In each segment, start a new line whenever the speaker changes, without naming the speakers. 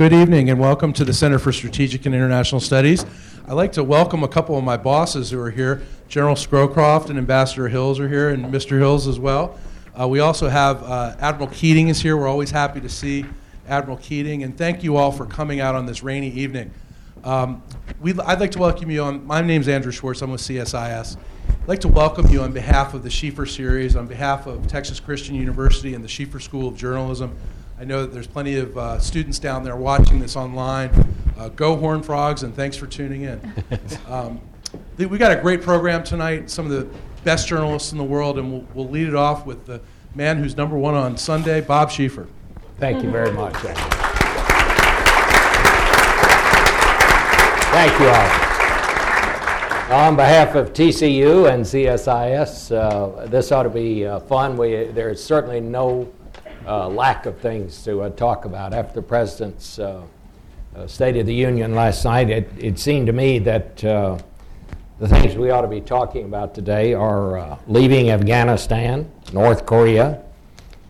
Good evening and welcome to the Center for Strategic and International Studies. I'd like to welcome a couple of my bosses who are here. General Scowcroft and Ambassador Hills are here, and Mr. Hills as well. Uh, we also have uh, Admiral Keating is here. We're always happy to see Admiral Keating, and thank you all for coming out on this rainy evening. Um, I'd like to welcome you on. My name is Andrew Schwartz. I'm with CSIS. I'd like to welcome you on behalf of the Schieffer series, on behalf of Texas Christian University and the Schieffer School of Journalism. I know that there's plenty of uh, students down there watching this online. Uh, go Horn Frogs, and thanks for tuning in. Um, we got a great program tonight. Some of the best journalists in the world, and we'll, we'll lead it off with the man who's number one on Sunday, Bob Schieffer.
Thank you very much. Thank you all. On behalf of TCU and CSIS, uh, this ought to be uh, fun. We, there's certainly no uh, lack of things to uh, talk about. After the President's uh, uh, State of the Union last night, it, it seemed to me that the things we ought to be talking about today are uh, leaving Afghanistan, North Korea,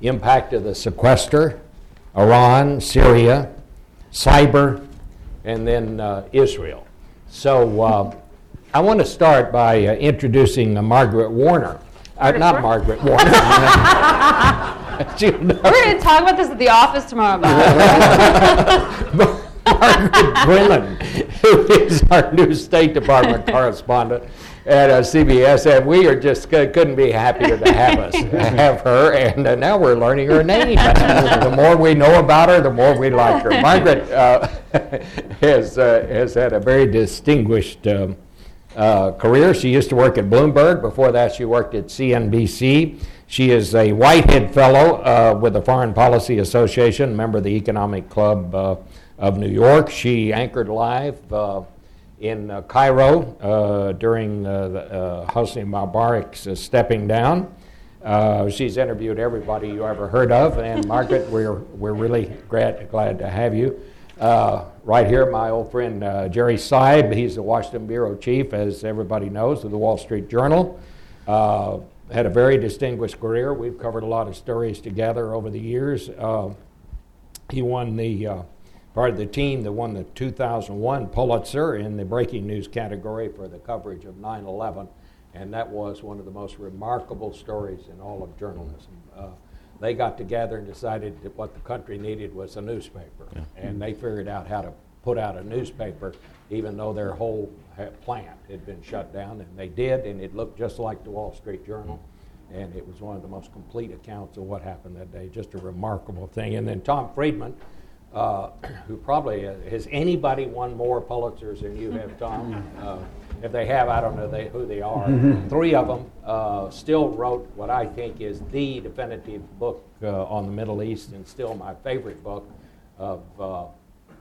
impact of the sequester, Iran, Syria, cyber, and then uh, Israel. So uh, I want to start by uh, introducing uh, Margaret Warner. Uh, not Margaret Warner.
We're going to talk about this at the office tomorrow.
Margaret Brennan, who is our new State Department correspondent at uh, CBS, and we are just couldn't be happier to have us have her. And uh, now we're learning her name. the more we know about her, the more we like her. Margaret uh, has uh, has had a very distinguished. Um, uh, career. She used to work at Bloomberg. Before that, she worked at CNBC. She is a Whitehead Fellow uh, with the Foreign Policy Association, member of the Economic Club of New York. She anchored live uh, in uh, Cairo uh, during uh, the, uh, Hosni Mubarak's stepping down. she's interviewed everybody you ever heard of, and Margaret, we're, we're really glad, glad to have you. right here, my old friend Jerry Seib, he's the Washington Bureau Chief, as everybody knows, of the Wall Street Journal had a very distinguished career. We've covered a lot of stories together over the years. Uh, he won the uh, part of the team that won the 2001 Pulitzer in the breaking news category for the coverage of 9 11. And that was one of the most remarkable stories in all of journalism. Uh, they got together and decided that what the country needed was a newspaper. Yeah. And they figured out how to put out a newspaper, even though their whole plant had been shut down. And they did, and it looked just like the Wall Street Journal. And it was one of the most complete accounts of what happened that day. Just a remarkable thing. And then Tom Friedman uh, who probably uh, has anybody won more Pulitzers than you have, Tom? Uh, if they have, I don't know they, who they are. Three of them uh, still wrote what I think is the definitive book uh, on the Middle East, and still my favorite book of uh,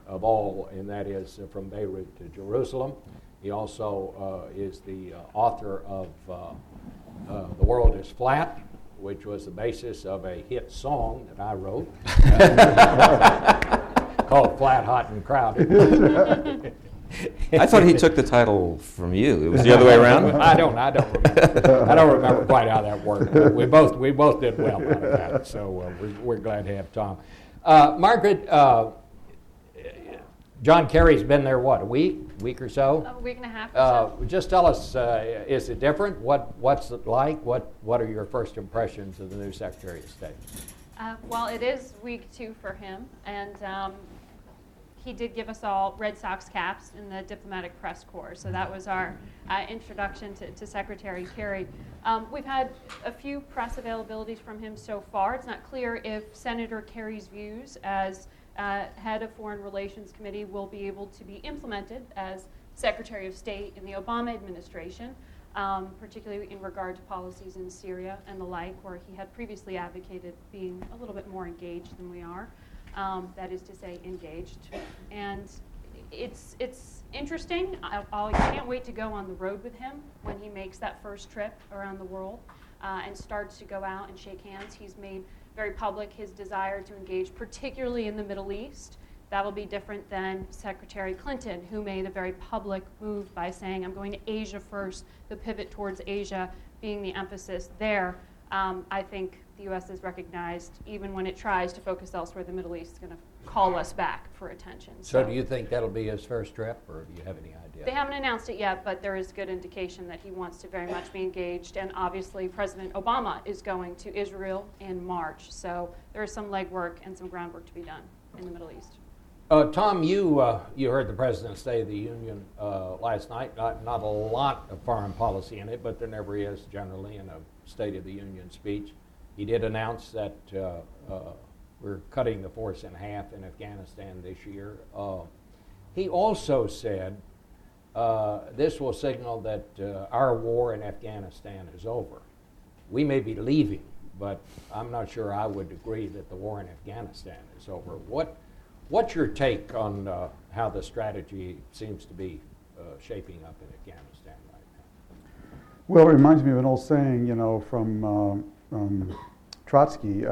of all, and that is From Beirut to Jerusalem. He also is the author of The World is Flat, which was the basis of a hit song that I wrote called Flat, Hot, and Crowded.
I thought he took the title from you. It was the other way around.
I don't. I don't. Remember. I don't remember quite how that worked. We both we both did well out of that. So uh, we're, we're glad to have Tom. Uh, Margaret, uh, John Kerry's been there what a week, week or so.
A week and a half.
Uh, so. Just tell us, uh, is it different? What what's it like? What what are your first impressions of the new Secretary of State?
Uh, well, it is week two for him, and um, he did give us all Red Sox caps in the diplomatic press corps. So that was our uh, introduction to, to, Secretary Kerry. Um, we've had a few press availabilities from him so far. It's not clear if Senator Kerry's views as uh, head of Foreign Relations Committee will be able to be implemented as Secretary of State in the Obama administration. Um, particularly in regard to policies in Syria and the like, where he had previously advocated being a little bit more engaged than we are um, that is to say, engaged. And it's, it's interesting. I, I can't wait to go on the road with him when he makes that first trip around the world uh, and starts to go out and shake hands. He's made very public his desire to engage, particularly in the Middle East. That'll be different than Secretary Clinton, who made a very public move by saying, I'm going to Asia first, the pivot towards Asia being the emphasis there. Um, I think the U.S. has recognized, even when it tries to focus elsewhere, the Middle East is going to call us back for attention.
So do you think that'll be his first trip, or do you have any idea?
They haven't announced it yet, but there is good indication that he wants to very much be engaged. And obviously, President Obama is going to Israel in March. So there is some legwork and some groundwork to be done in the Middle East.
Uh, Tom, you uh, you heard the President's State of the Union uh, last night. Not, not a lot of foreign policy in it, but there never is generally in a State of the Union speech. He did announce that uh, uh, we're cutting the force in half in Afghanistan this year. Uh, he also said uh, this will signal that uh, our war in Afghanistan is over. We may be leaving, but I'm not sure I would agree that the war in Afghanistan is over. What, what's your take on uh, how the strategy seems to be uh, shaping up in Afghanistan right now?
Well, it reminds me of an old saying, you know, from um, Trotsky.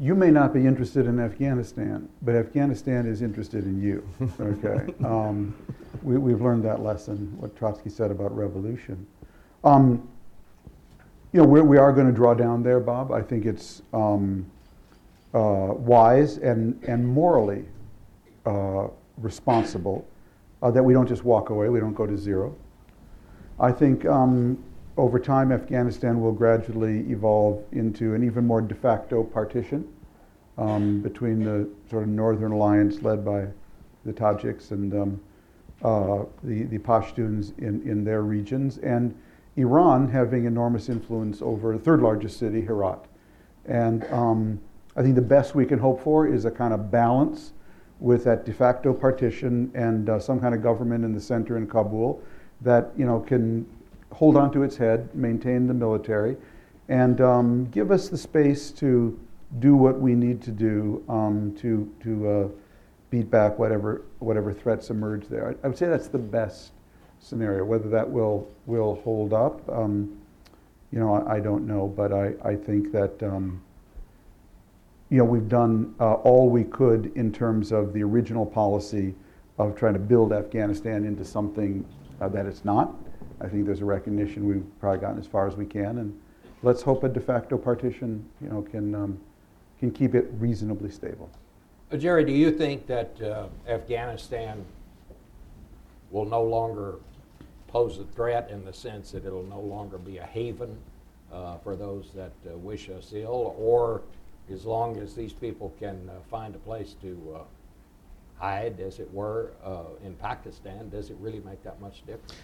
You may not be interested in Afghanistan, but Afghanistan is interested in you. Okay, um, we, we've learned that lesson. What Trotsky said about revolution. Um, you know, we're, we are going to draw down there, Bob. I think it's um, uh, wise and and morally uh, responsible uh, that we don't just walk away. We don't go to zero. I think um, over time, Afghanistan will gradually evolve into an even more de facto partition um, between the sort of northern alliance led by the Tajiks and um, uh, the, the Pashtuns in, in their regions, and Iran having enormous influence over the third largest city, Herat. And um, I think the best we can hope for is a kind of balance with that de facto partition and uh, some kind of government in the center in Kabul that you know can hold on to its head, maintain the military, and um, give us the space to do what we need to do um, to to uh, beat back whatever whatever threats emerge there. I, I, would say that's the best scenario. Whether that will will hold up, um, you know, I, I, don't know, but I I think that. Um, you know, we've done uh, all we could in terms of the original policy of trying to build Afghanistan into something uh, that it's not. I think there's a recognition we've probably gotten as far as we can, and let's hope a de facto partition, you know, can um, can keep it reasonably stable.
Uh, Jerry, do you think that uh, Afghanistan will no longer pose a threat in the sense that it'll no longer be a haven uh, for those that uh, wish us ill, or as long as these people can uh, find a place to uh, hide, as it were, uh, in Pakistan, does it really make that much difference?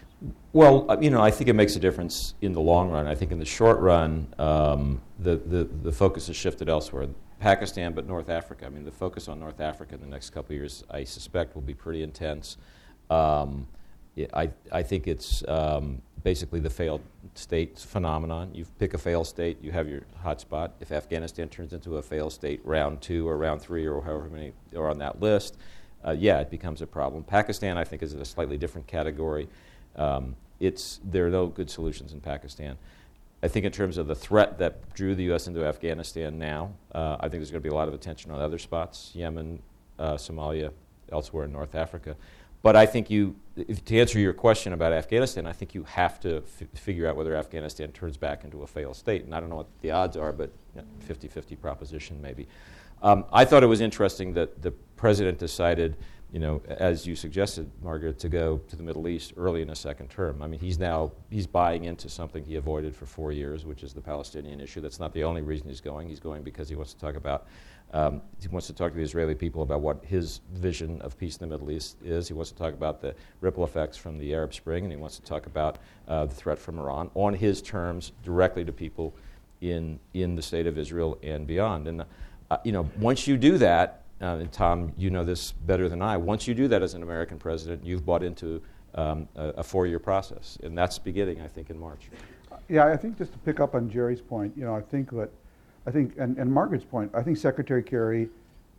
Well, uh, you know, I think it makes a difference in the long run. I think in the short run, um, the, the, the focus has shifted elsewhere. Pakistan, but North Africa. I mean, the focus on North Africa in the next couple of years, I suspect, will be pretty intense. Um, I, I think it's um, basically the failed state phenomenon. You pick a failed state, you have your hotspot. If Afghanistan turns into a failed state, round two or round three or however many are on that list, uh, yeah, it becomes a problem. Pakistan, I think, is in a slightly different category. Um, it's, there are no good solutions in Pakistan. I think in terms of the threat that drew the U.S. into Afghanistan now, uh, I think there's going to be a lot of attention on other spots, Yemen, uh, Somalia, elsewhere in North Africa. But I think you, if, to answer your question about Afghanistan, I think you have to f- figure out whether Afghanistan turns back into a failed state. And I don't know what the odds are, but 50 50 proposition maybe. Um, I thought it was interesting that the president decided, you know, as you suggested, Margaret, to go to the Middle East early in a second term. I mean, he's now he's buying into something he avoided for four years, which is the Palestinian issue. That's not the only reason he's going. He's going because he wants to talk about um, he wants to talk to the Israeli people about what his vision of peace in the Middle East is. He wants to talk about the ripple effects from the Arab Spring, and he wants to talk about uh, the threat from Iran on his terms directly to people in, in the state of Israel and beyond. And, uh, you know, once you do that, uh, and Tom, you know this better than I, once you do that as an American president, you've bought into um, a, a four year process. And that's beginning, I think, in March.
Yeah, I think just to pick up on Jerry's point, you know, I think that I think, and, and Margaret's point, I think Secretary Kerry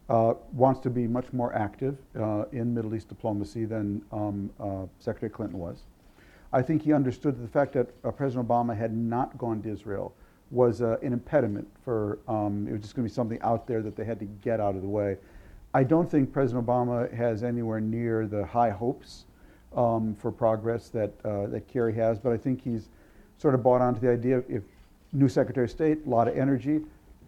uh, wants to be much more active uh, in Middle East diplomacy than um, uh, Secretary Clinton was. I think he understood the fact that uh, President Obama had not gone to Israel was uh, an impediment for, um, it was just going to be something out there that they had to get out of the way. I don't think President Obama has anywhere near the high hopes um, for progress that, uh, that Kerry has, but I think he's sort of bought onto the idea of if new Secretary of State, a lot of energy,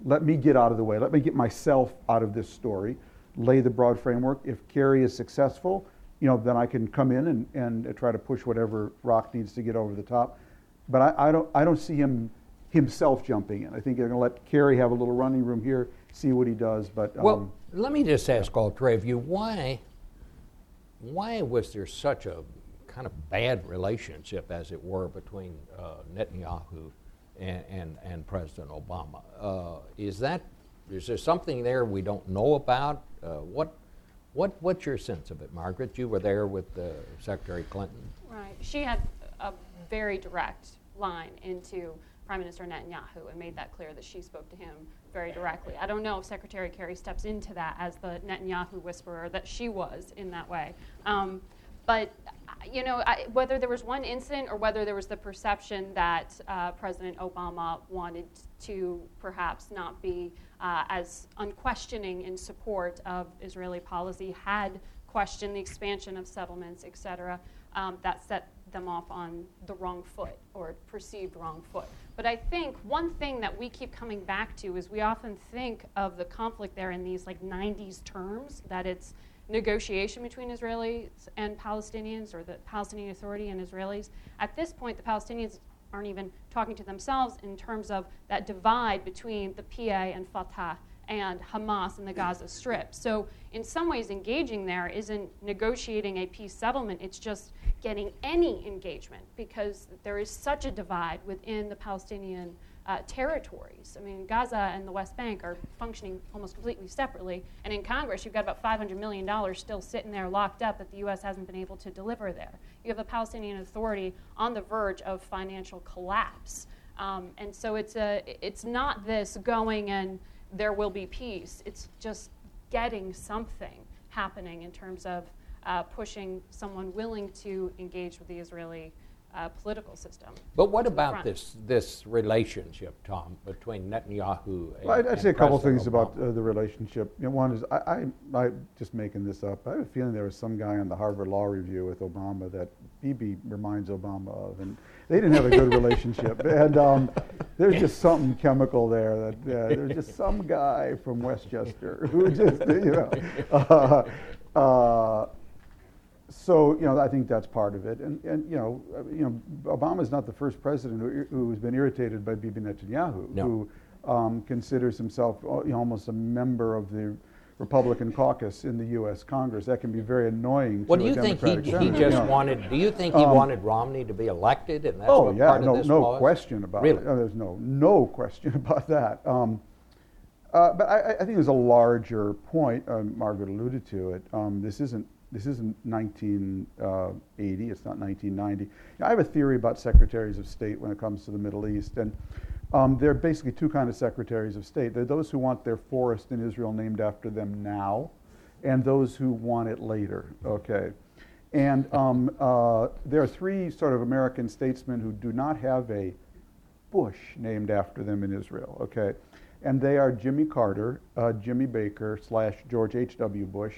let me get out of the way. Let me get myself out of this story, lay the broad framework. If Kerry is successful, you know, then I can come in and, and try to push whatever rock needs to get over the top. But I, I don't, I don't see him himself jumping in. I think they're going to let Kerry have a little running room here, see what he does. But um,
Well, let me just ask all three of you why why was there such a kind of bad relationship, as it were, between uh, Netanyahu and, and, and President Obama? Uh, is that is there something there we don't know about? Uh, what what what's your sense of it, Margaret? You were there with uh, Secretary Clinton.
Right. She had a very direct line into Prime Minister Netanyahu and made that clear that she spoke to him very directly. I don't know if Secretary Kerry steps into that as the Netanyahu whisperer that she was in that way. Um, but you know, I, whether there was one incident or whether there was the perception that uh, President Obama wanted to perhaps not be uh, as unquestioning in support of Israeli policy, had questioned the expansion of settlements, et cetera, um, that set them off on the wrong foot or perceived wrong foot. But I think one thing that we keep coming back to is we often think of the conflict there in these like 90s terms, that it's negotiation between Israelis and Palestinians or the Palestinian Authority and Israelis. At this point, the Palestinians aren't even talking to themselves in terms of that divide between the PA and Fatah and Hamas in the Gaza Strip. So, in some ways, engaging there isn't negotiating a peace settlement, it's just getting any engagement because there is such a divide within the Palestinian uh, territories. I mean, Gaza and the West Bank are functioning almost completely separately. And in Congress, you've got about $500 million still sitting there locked up that the U.S. hasn't been able to deliver there. You have a Palestinian Authority on the verge of financial collapse. Um, and so it's, a, it's not this going and there will be peace, it's just getting something happening in terms of uh, pushing someone willing to engage with the Israeli uh, political system.
But what about
front.
this this relationship, Tom, between Netanyahu and
Well, I'd, I'd
and
say a couple
President
things about uh, the relationship. You know, one is I, I, I just making this up. I have a feeling there was some guy on the Harvard Law Review with Obama that Bibi reminds Obama of, and they didn't have a good relationship. And um, there's just something chemical there that uh, there's just some guy from Westchester who just you know. Uh, uh, so you know, I think that's part of it, and and you know, you know, Obama's not the first president who, who's been irritated by Bibi Netanyahu,
No.
who um, considers himself uh, almost a member of the Republican caucus in the U.S. Congress. That can be very annoying.
Well,
to
do
a
you think he, he just wanted? Do you think he
Um,
wanted Romney to be elected, and that's
oh
what
yeah,
part
no,
of this
no
was?
question about
really?
it. Uh, there's no no question about that. Um, uh, but I, I think there's a larger point. Uh, Margaret alluded to it. Um, this isn't this isn't 1980. It's not 1990. I have a theory about secretaries of state when it comes to the Middle East, and um, there are basically two kind of secretaries of state. There are those who want their forest in Israel named after them now, and those who want it later. Okay. And um, uh, there are three sort of American statesmen who do not have a Bush named after them in Israel, okay? And they are Jimmy Carter, uh, Jimmy Baker, slash George H.W. Bush,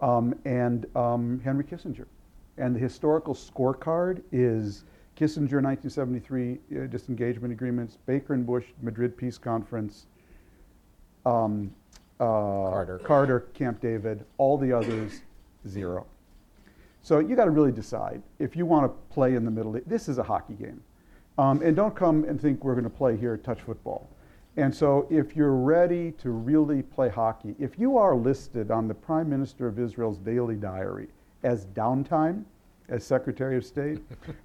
um, and um, Henry Kissinger. And the historical scorecard is Kissinger 1973 uh, disengagement agreements, Baker and Bush Madrid Peace Conference, um, uh,
Carter.
Carter, Camp David, all the others, zero. So you got to really decide if you want to play in the middle. This is a hockey game, um, and don't come and think we're going to play here touch football. And so, if you're ready to really play hockey, if you are listed on the Prime Minister of Israel's daily diary as downtime, as Secretary of State,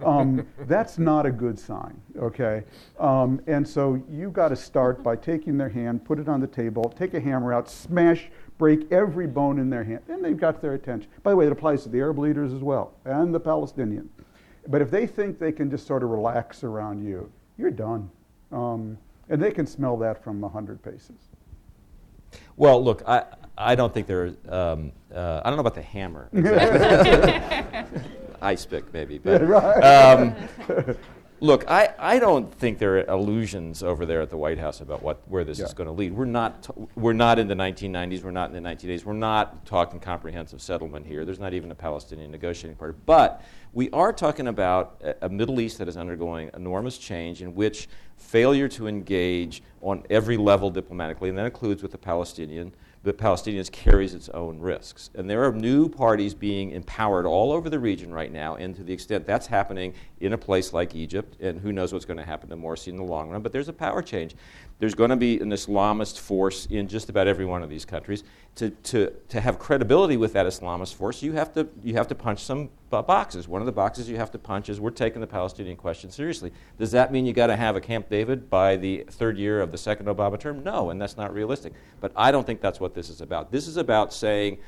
um, that's not a good sign, okay? Um, and so you got to start by taking their hand, put it on the table, take a hammer out, smash, break every bone in their hand, and they've got their attention. By the way, it applies to the Arab leaders as well, and the Palestinian. But if they think they can just sort of relax around you, you're done. Um, and they can smell that from 100 paces.
Well, look, I, I don't think there. Um, uh, I don't know about the hammer. Exactly. Ice pick, maybe. But,
right.
um, Look, I, I don't think there are illusions over there at the White House about what, where this
Yeah.
is going to lead. We're not, t- we're not in the 1990s, we're not in the 1980s, we're not talking comprehensive settlement here. There's not even a Palestinian negotiating party. But we are talking about a, a Middle East that is undergoing enormous change in which failure to engage on every level diplomatically, and that includes with the Palestinian, the Palestinians carries its own risks. And there are new parties being empowered all over the region right now, and to the extent that's happening in a place like Egypt, and who knows what's going to happen to Morsi in the long run, but there's a power change. There's going to be an Islamist force in just about every one of these countries. To, to, to have credibility with that Islamist force, you have to, you have to punch some boxes. One of the boxes you have to punch is we're taking the Palestinian question seriously. Does that mean you got to have a Camp David by the third year of the second Obama term? No, and that's not realistic. But I don't think that's what this is about. This is about saying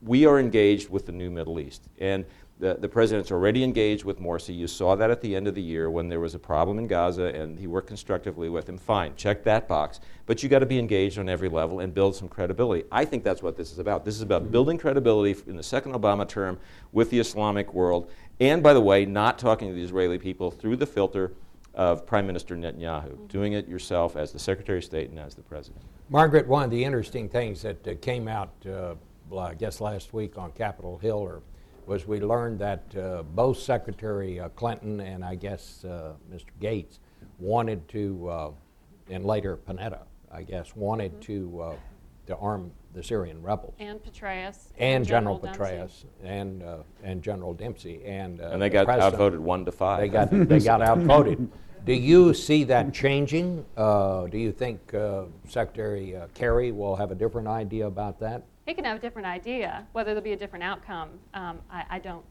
we are engaged with the new Middle East. And the, the president's already engaged with Morsi. You saw that at the end of the year when there was a problem in Gaza and he worked constructively with him. Fine, check that box. But you got to be engaged on every level and build some credibility. I think that's what this is about. This is about building credibility in the second Obama term with the Islamic world. And by the way, not talking to the Israeli people through the filter of Prime Minister Netanyahu, doing it yourself as the Secretary of State and as the president.
Margaret, one of the interesting things that uh, came out, uh, I guess last week on Capitol Hill, or was we learned that uh, both Secretary uh, Clinton and I guess uh, Mr. Gates wanted to, uh, and later Panetta, I guess, wanted to uh, to arm the Syrian rebels.
And Petraeus.
And General
Dempsey.
Petraeus and uh, and General Dempsey and uh,
And they
the
got
president-
outvoted one to five.
They got they got outvoted. Do you see that changing? Uh, do you think uh, Secretary uh, Kerry will have a different idea about that?
He can have a different idea. Whether there'll be a different outcome, um, I, I don't,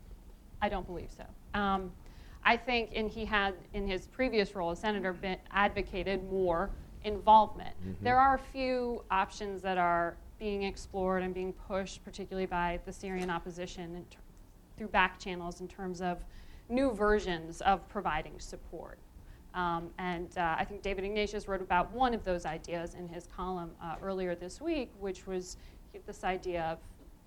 I don't believe so. Um, I think, and he had in his previous role as senator been, advocated more involvement. There are a few options that are being explored and being pushed, particularly by the Syrian opposition ter- through back channels in terms of new versions of providing support. Um, and uh, I think David Ignatius wrote about one of those ideas in his column uh, earlier this week, which was this idea of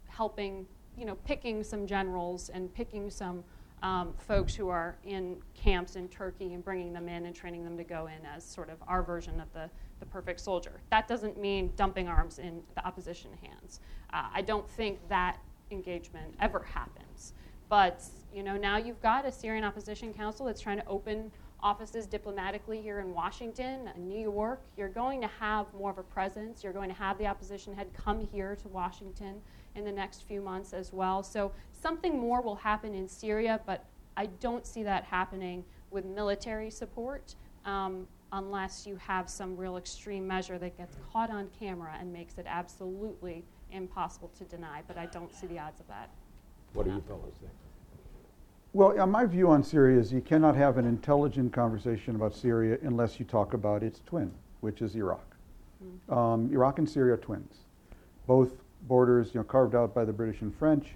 helping, you know, picking some generals and picking some um, folks who are in camps in Turkey and bringing them in and training them to go in as sort of our version of the, the perfect soldier. That doesn't mean dumping arms in the opposition hands. Uh, I don't think that engagement ever happens. But you know, now you've got a Syrian opposition council that's trying to open offices diplomatically here in Washington, and New York. You're going to have more of a presence. You're going to have the opposition head come here to Washington in the next few months as well. So something more will happen in Syria, but I don't see that happening with military support. Um, unless you have some real extreme measure that gets caught on camera and makes it absolutely impossible to deny, but I don't see the odds of that.
What do you fellows think?
Well, my view on Syria is you cannot have an intelligent conversation about Syria unless you talk about its twin, which is Iraq. Um, Iraq and Syria are twins, both borders, you know, carved out by the British and French.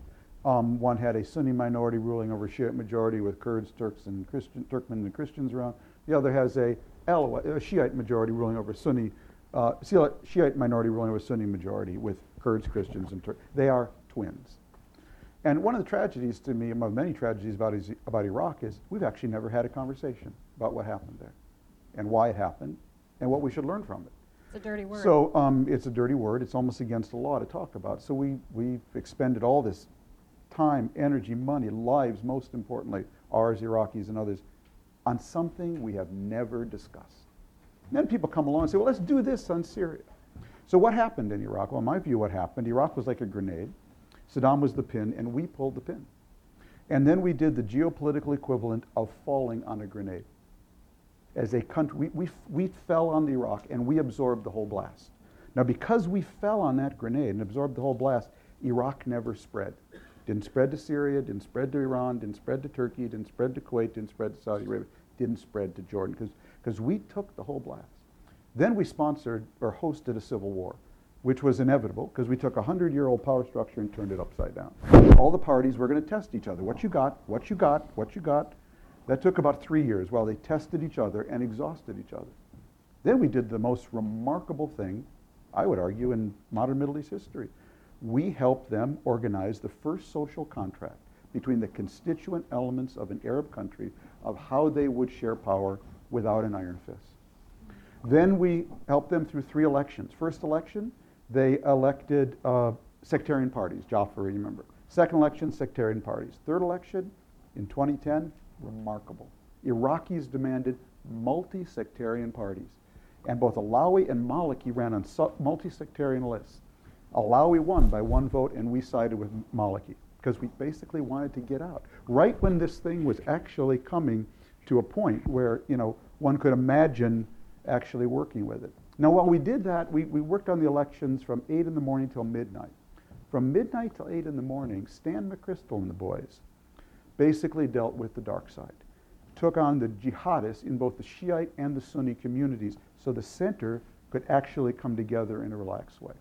Um, one had a Sunni minority ruling over Shiite majority with Kurds, Turks, and Christian, Turkmen and Christians around. The other has a Alawite, a Shiite majority ruling over Sunni, uh, Shiite Shiite minority ruling over Sunni majority with Kurds, Christians, and Turks. They are twins. And one of the tragedies to me, among many tragedies about, is, about Iraq, is we've actually never had a conversation about what happened there and why it happened and what we should learn from it.
It's a dirty word.
So um, it's a dirty word. It's almost against the law to talk about. So we, we've expended all this time, energy, money, lives, most importantly, ours, Iraqis, and others, on something we have never discussed. And then people come along and say, well, let's do this on Syria. So what happened in Iraq? Well, in my view, what happened, Iraq was like a grenade. Saddam was the pin, and we pulled the pin. And then we did the geopolitical equivalent of falling on a grenade. As a country, we, we, we fell on the Iraq and we absorbed the whole blast. Now, because we fell on that grenade and absorbed the whole blast, Iraq never spread. Didn't spread to Syria, didn't spread to Iran, didn't spread to Turkey, didn't spread to Kuwait, didn't spread to Saudi Arabia, didn't spread to Jordan, because we took the whole blast. Then we sponsored or hosted a civil war, which was inevitable because we took a 100 year old power structure and turned it upside down. All the parties were going to test each other. What you got, what you got, what you got. That took about three years while they tested each other and exhausted each other. Then we did the most remarkable thing, I would argue, in modern Middle East history. We helped them organize the first social contract between the constituent elements of an Arab country of how they would share power without an iron fist. Then we helped them through three elections. First election, they elected uh, sectarian parties, Jaffa, remember. Second election, sectarian parties. Third election, in 2010, remarkable. Iraqis demanded multi sectarian parties. And both Allawi and Maliki ran on multi sectarian lists. Allawi won by one vote, and we sided with Maliki because we basically wanted to get out. Right when this thing was actually coming to a point where, you know, one could imagine actually working with it. Now, while we did that, we, we worked on the elections from 8 in the morning till midnight. From midnight till 8 in the morning, Stan McChrystal and the boys basically dealt with the dark side, took on the jihadists in both the Shiite and the Sunni communities so the center could actually come together in a relaxed way.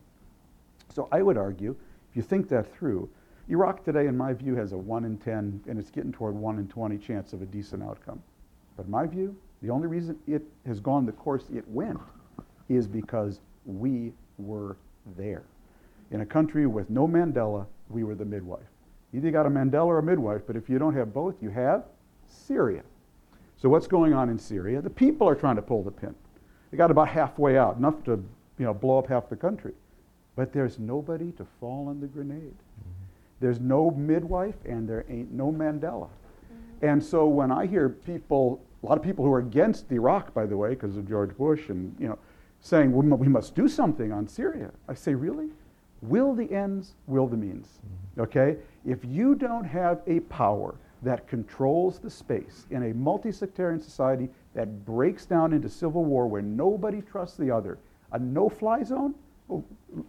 So I would argue, if you think that through, Iraq today, in my view, has a 1 in 10, and it's getting toward 1 in 20 chance of a decent outcome. But in my view, the only reason it has gone the course it went is because we were there. In a country with no Mandela, we were the midwife. Either you got a Mandela or a midwife, but if you don't have both, you have Syria. So what's going on in Syria? The people are trying to pull the pin. They got about halfway out, enough to you know, blow up half the country. But there's nobody to fall on the grenade. Mm-hmm. There's no midwife and there ain't no Mandela. Mm-hmm. And so when I hear people a lot of people who are against Iraq, by the way, because of George Bush, and you know, saying well, we must do something on Syria. I say, really? Will the ends, will the means. Mm-hmm. Okay? If you don't have a power that controls the space in a multi-sectarian society that breaks down into civil war where nobody trusts the other, a no-fly zone, oh,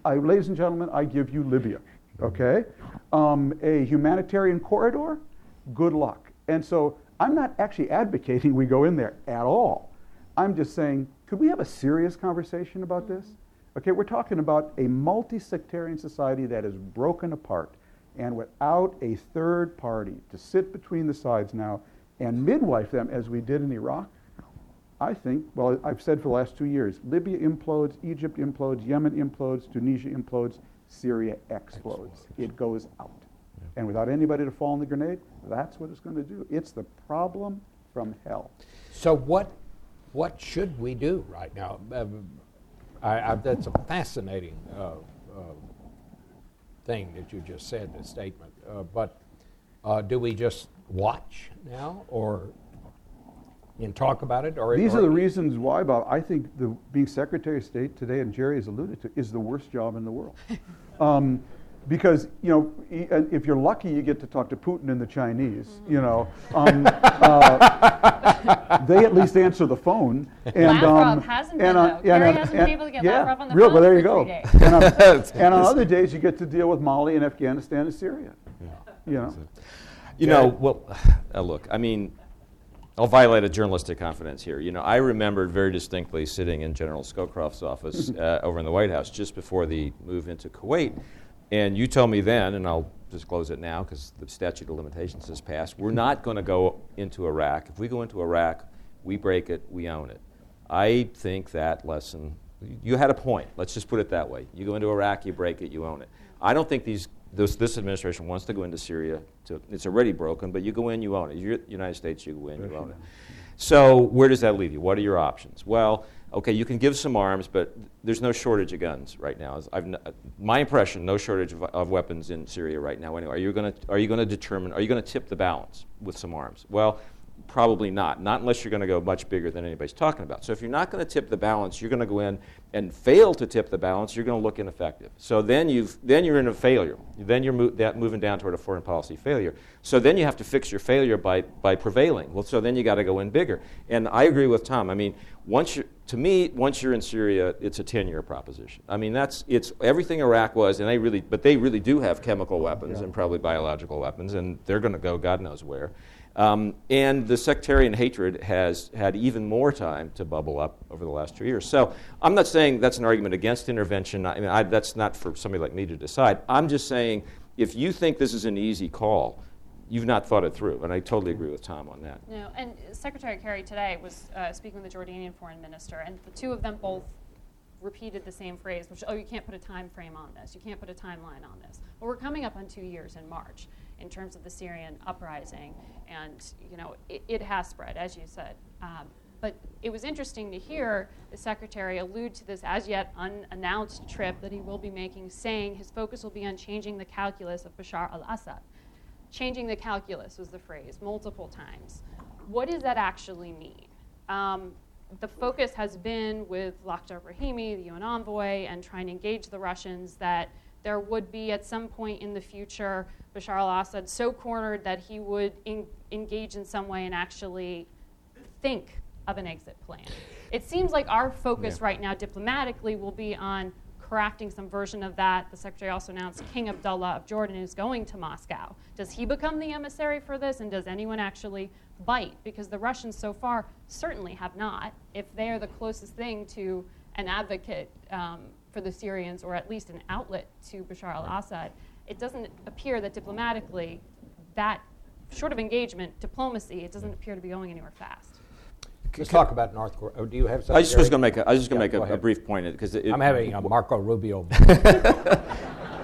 I, ladies and gentlemen, I give you Libya. Okay? Um, a humanitarian corridor, good luck. And so I'm not actually advocating we go in there at all. I'm just saying, could we have a serious conversation about this? Mm-hmm. Okay, we're talking about a multi sectarian society that is broken apart and without a third party to sit between the sides now and midwife them as we did in Iraq. I think, well, I've said for the last two years Libya implodes, Egypt implodes, Yemen implodes, Tunisia implodes, Syria explodes. It goes out. And without anybody to fall on the grenade, that's what it's going to do. It's the problem from hell.
So what what should we do right now? Uh, I, I, that's a fascinating uh, uh, thing that you just said, the statement. Uh, but uh, do we just watch now, or and talk about it? Or
these
or
are the reasons why, Bob. I think the being Secretary of State today, and Jerry has alluded to, is the worst job in the world. Um, because you know if you're lucky you get to talk to Putin and the Chinese mm-hmm. you know. Um, uh, they at least answer the phone
and um, hasn't and, uh, and, and, hasn't been able to get yeah, Lavrov on the
real,
phone well
there you go. and, on, and on other days you get to deal with Mali and Afghanistan and Syria. Yeah. you know?
You know well uh, look I mean I'll violate a journalistic confidence here. You know, I remembered very distinctly sitting in General Scowcroft's office uh, over in the White House just before the move into Kuwait, and you told me then, and I'll disclose it now because the statute of limitations has passed, we're not going to go into Iraq. If we go into Iraq, we break it, we own it. I think that lesson, you had a point. Let's just put it that way. You go into Iraq, you break it, you own it. I don't think these, this, this administration wants to go into Syria. To, it's already broken, but you go in, you own it. You're United States, you go in, you own it. So where does that leave you? What are your options? Well, okay, you can give some arms, but there's no shortage of guns right now. I've, my impression, no shortage of, of, weapons in Syria right now. Anyway, are you going to are you going to determine? Are you going to tip the balance with some arms? Well, Probably not. Not unless you're going to go much bigger than anybody's talking about. So if you're not going to tip the balance, you're going to go in and fail to tip the balance. You're going to look ineffective. So then you've then you're in a failure. Then you're mo- that moving down toward a foreign policy failure. So then you have to fix your failure by by prevailing. Well, so then you got to go in bigger. And I agree with Tom. I mean, once you to me, once you're in Syria, it's a 10-year proposition. I mean, that's it's everything Iraq was, and they really, but they really do have chemical weapons yeah. and probably biological weapons, and they're going to go God knows where. Um, and the sectarian hatred has had even more time to bubble up over the last two years. So I'm not saying that's an argument against intervention. I mean, I, that's not for somebody like me to decide. I'm just saying if you think this is an easy call, you've not thought it through. And I totally agree with Tom on that.
No, and Secretary Kerry today was uh, speaking with the Jordanian foreign minister, and the two of them both repeated the same phrase, which, oh, you can't put a time frame on this. You can't put a timeline on this. Well, we're coming up on two years in March. In terms of the Syrian uprising. And, you know, it, it has spread, as you said. Um, but it was interesting to hear the secretary allude to this as yet unannounced trip that he will be making, saying his focus will be on changing the calculus of Bashar al Assad. Changing the calculus was the phrase multiple times. What does that actually mean? Um, the focus has been with Lakhdar Brahimi, the UN envoy, and trying to engage the Russians that there would be at some point in the future Bashar al Assad so cornered that he would in, engage in some way and actually think of an exit plan. It seems like our focus
Yeah.
right now diplomatically will be on crafting some version of that. The secretary also announced King Abdullah of Jordan is going to Moscow. Does he become the emissary for this, and does anyone actually bite? Because the Russians so far certainly have not. If they are the closest thing to an advocate um, for the Syrians, or at least an outlet to Bashar al-Assad, it doesn't appear that diplomatically, that short of engagement, diplomacy, it doesn't appear to be going anywhere fast.
Let's talk about North Korea. Oh, do you have something?
I just was
Gary?
going to make a, I was just going
Yeah,
to
go
make a, a
ahead.
brief point because
I'm having a Marco Rubio.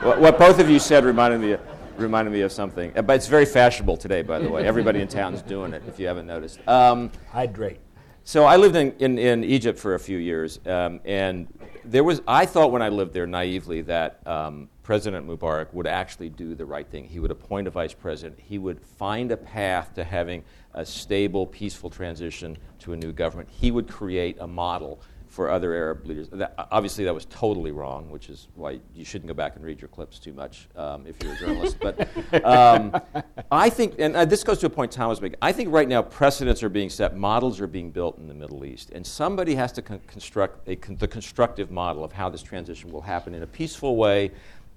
what, what both of you said reminded me reminded me of something. But it's very fashionable today, by the way. Everybody in town is doing it. If you haven't noticed. Um,
Hydrate.
So I lived in, in, in Egypt for a few years, um, and there was I thought when I lived there naively that um, President Mubarak would actually do the right thing. He would appoint a vice president. He would find a path to having a stable, peaceful transition to a new government. He would create a model for other Arab leaders. That, obviously, that was totally wrong, which is why you shouldn't go back and read your clips too much um, if you're a journalist. but um, I think, and uh, this goes to a point Tom was making, I think right now precedents are being set, models are being built in the Middle East, and somebody has to con- construct con- the constructive model of how this transition will happen in a peaceful way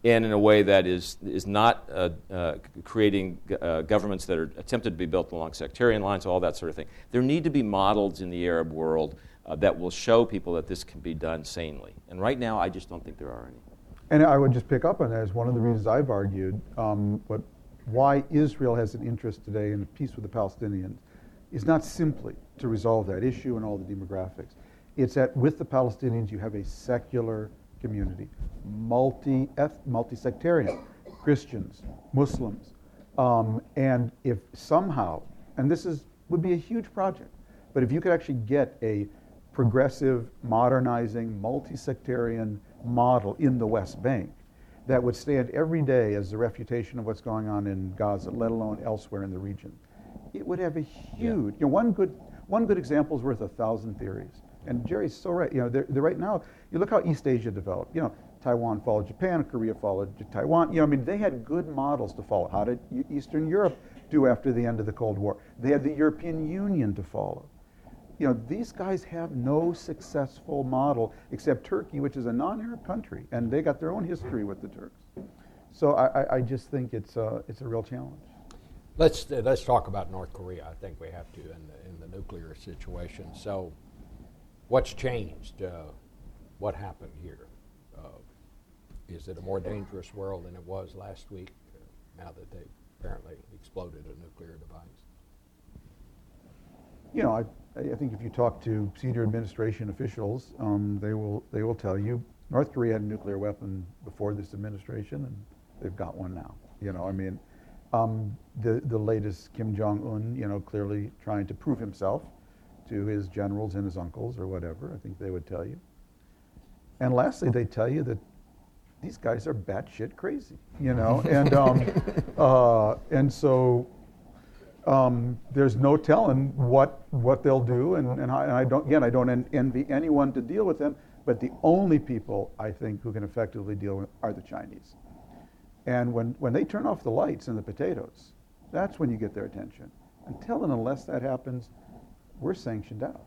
and in a way that is, is not uh, uh, creating g- uh, governments that are attempted to be built along sectarian lines, all that sort of thing. There need to be models in the Arab world uh, that will show people that this can be done sanely. And right now, I just don't think there are any.
And I would just pick up on that as one of the reasons I've argued um, what, why Israel has an interest today in peace with the Palestinians is not simply to resolve that issue and all the demographics. It's that with the Palestinians you have a secular community, multi multi-sectarian, Christians, Muslims, um, and if somehow, and this is would be a huge project, but if you could actually get a progressive, modernizing, multi-sectarian model in the West Bank that would stand every day as the refutation of what's going on in Gaza, let alone elsewhere in the region. It would have a huge, you know, one good, one good example is worth a thousand theories. And Jerry's so right. You know, they're, they're right now, you look how East Asia developed. You know, Taiwan followed Japan, Korea followed Taiwan. You know, I mean, they had good models to follow. How did Eastern Europe do after the end of the Cold War? They had the European Union to follow you know, these guys have no successful model except Turkey, which is a non-Arab country, and they got their own history with the Turks. So I, I, I just think it's a, it's a real challenge.
Let's uh, let's talk about North Korea. I think we have to in the in the nuclear situation. So, what's changed? Uh, what happened here? Uh, is it a more dangerous world than it was last week? Uh, now that they apparently exploded a nuclear device.
You know, I, I think if you talk to senior administration officials, um, they will they will tell you North Korea had a nuclear weapon before this administration, and they've got one now. You know, I mean, um, the the latest Kim Jong Un, you know, clearly trying to prove himself to his generals and his uncles or whatever. I think they would tell you. And lastly, they tell you that these guys are batshit crazy, you know, and um, uh, and so um, there's no telling what what they'll do, and, and, I, and I don't again I don't en- envy anyone to deal with them, but the only people I think who can effectively deal with are the Chinese. And when when they turn off the lights and the potatoes, that's when you get their attention. Until and unless that happens, we're sanctioned out.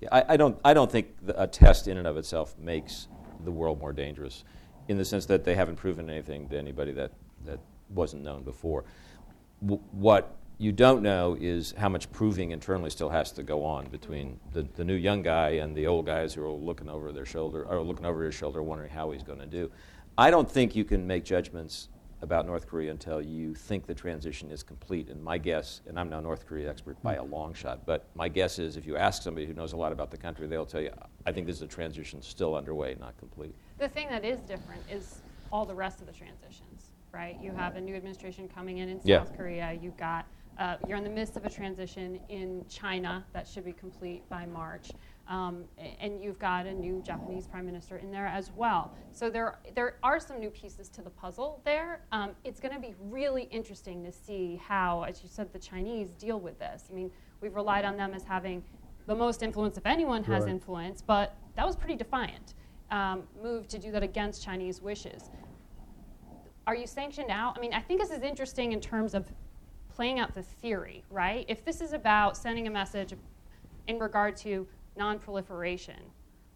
Yeah, I, I don't. I don't think the, a test in and of itself makes the world more dangerous, in the sense that they haven't proven anything to anybody that that wasn't known before. What you don't know is how much proving internally still has to go on between the, the new young guy and the old guys who are looking over their shoulder or looking over his shoulder, wondering how he's going to do. I don't think you can make judgments about North Korea until you think the transition is complete. And my guess, and I'm no North Korea expert by a long shot, but my guess is if you ask somebody who knows a lot about the country, they'll tell you, I think this is a transition still underway, not complete.
The thing that is different is all the rest of the transitions, right? You have a new administration coming in in
Yeah.
South Korea. You've got uh, you're in the midst of a transition in China that should be complete by March, um, and you've got a new Japanese prime minister in there as well. So there there are some new pieces to the puzzle there. Um, it's going to be really interesting to see how, as you said, the Chinese deal with this. I mean, we've relied on them as having the most influence, if anyone has
Right.
influence, but that was pretty defiant. Um, move to do that against Chinese wishes are you sanctioned out? I mean, I think this is interesting in terms of playing out the theory, right? If this is about sending a message in regard to non-proliferation,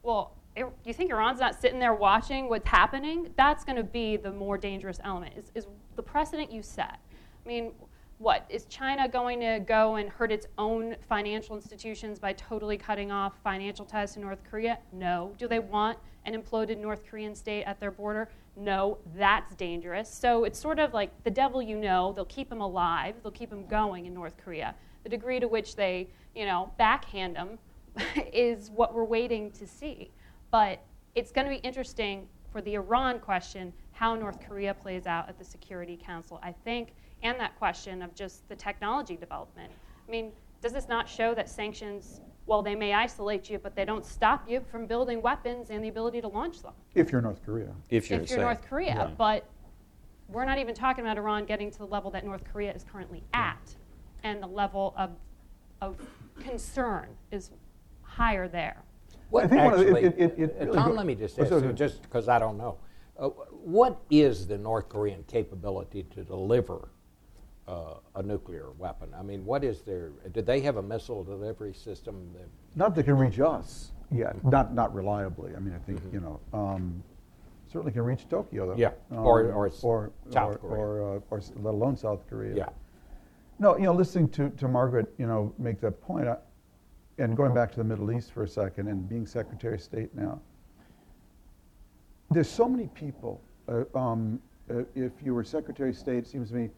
well, it, do you think Iran's not sitting there watching what's happening? That's going to be the more dangerous element. Is, is the precedent you set? I mean, what is China going to go and hurt its own financial institutions by totally cutting off financial ties to North Korea? No. Do they want an imploded North Korean state at their border? No. That's dangerous. So it's sort of like the devil you know. They'll keep him alive. They'll keep him going in North Korea. The degree to which they, you know, backhand him is what we're waiting to see. But it's going to be interesting for the Iran question how North Korea plays out at the Security Council, I think, and that question of just the technology development. I mean, does this not show that sanctions, well, they may isolate you, but they don't stop you from building weapons and the ability to launch them?
If you're North Korea.
If you're,
if you're North Korea.
Yeah.
But we're not even talking about Iran getting to the level that North Korea is currently at, and the level of, of concern is higher there.
What
I think one of the-
actually,
it- it- it really
Tom,
go-
let me just
Oh,
ask
sorry,
you, just because I don't know. Uh, what is the North Korean capability to deliver uh, a nuclear weapon? I mean, what is their? Do they have a missile delivery system? That,
Not that can reach us yet, not, not reliably. I mean, I think, you know, um, certainly can reach Tokyo, though.
Yeah,
Um,
or- or
or,
South
or-
Korea.
Or, uh, or let alone South Korea.
yeah.
No, you know, listening to, to Margaret, you know, make that point, I, and going back to the Middle East for a second and being Secretary of State now, there's so many people. Uh, um, uh, if you were Secretary of State, it seems to me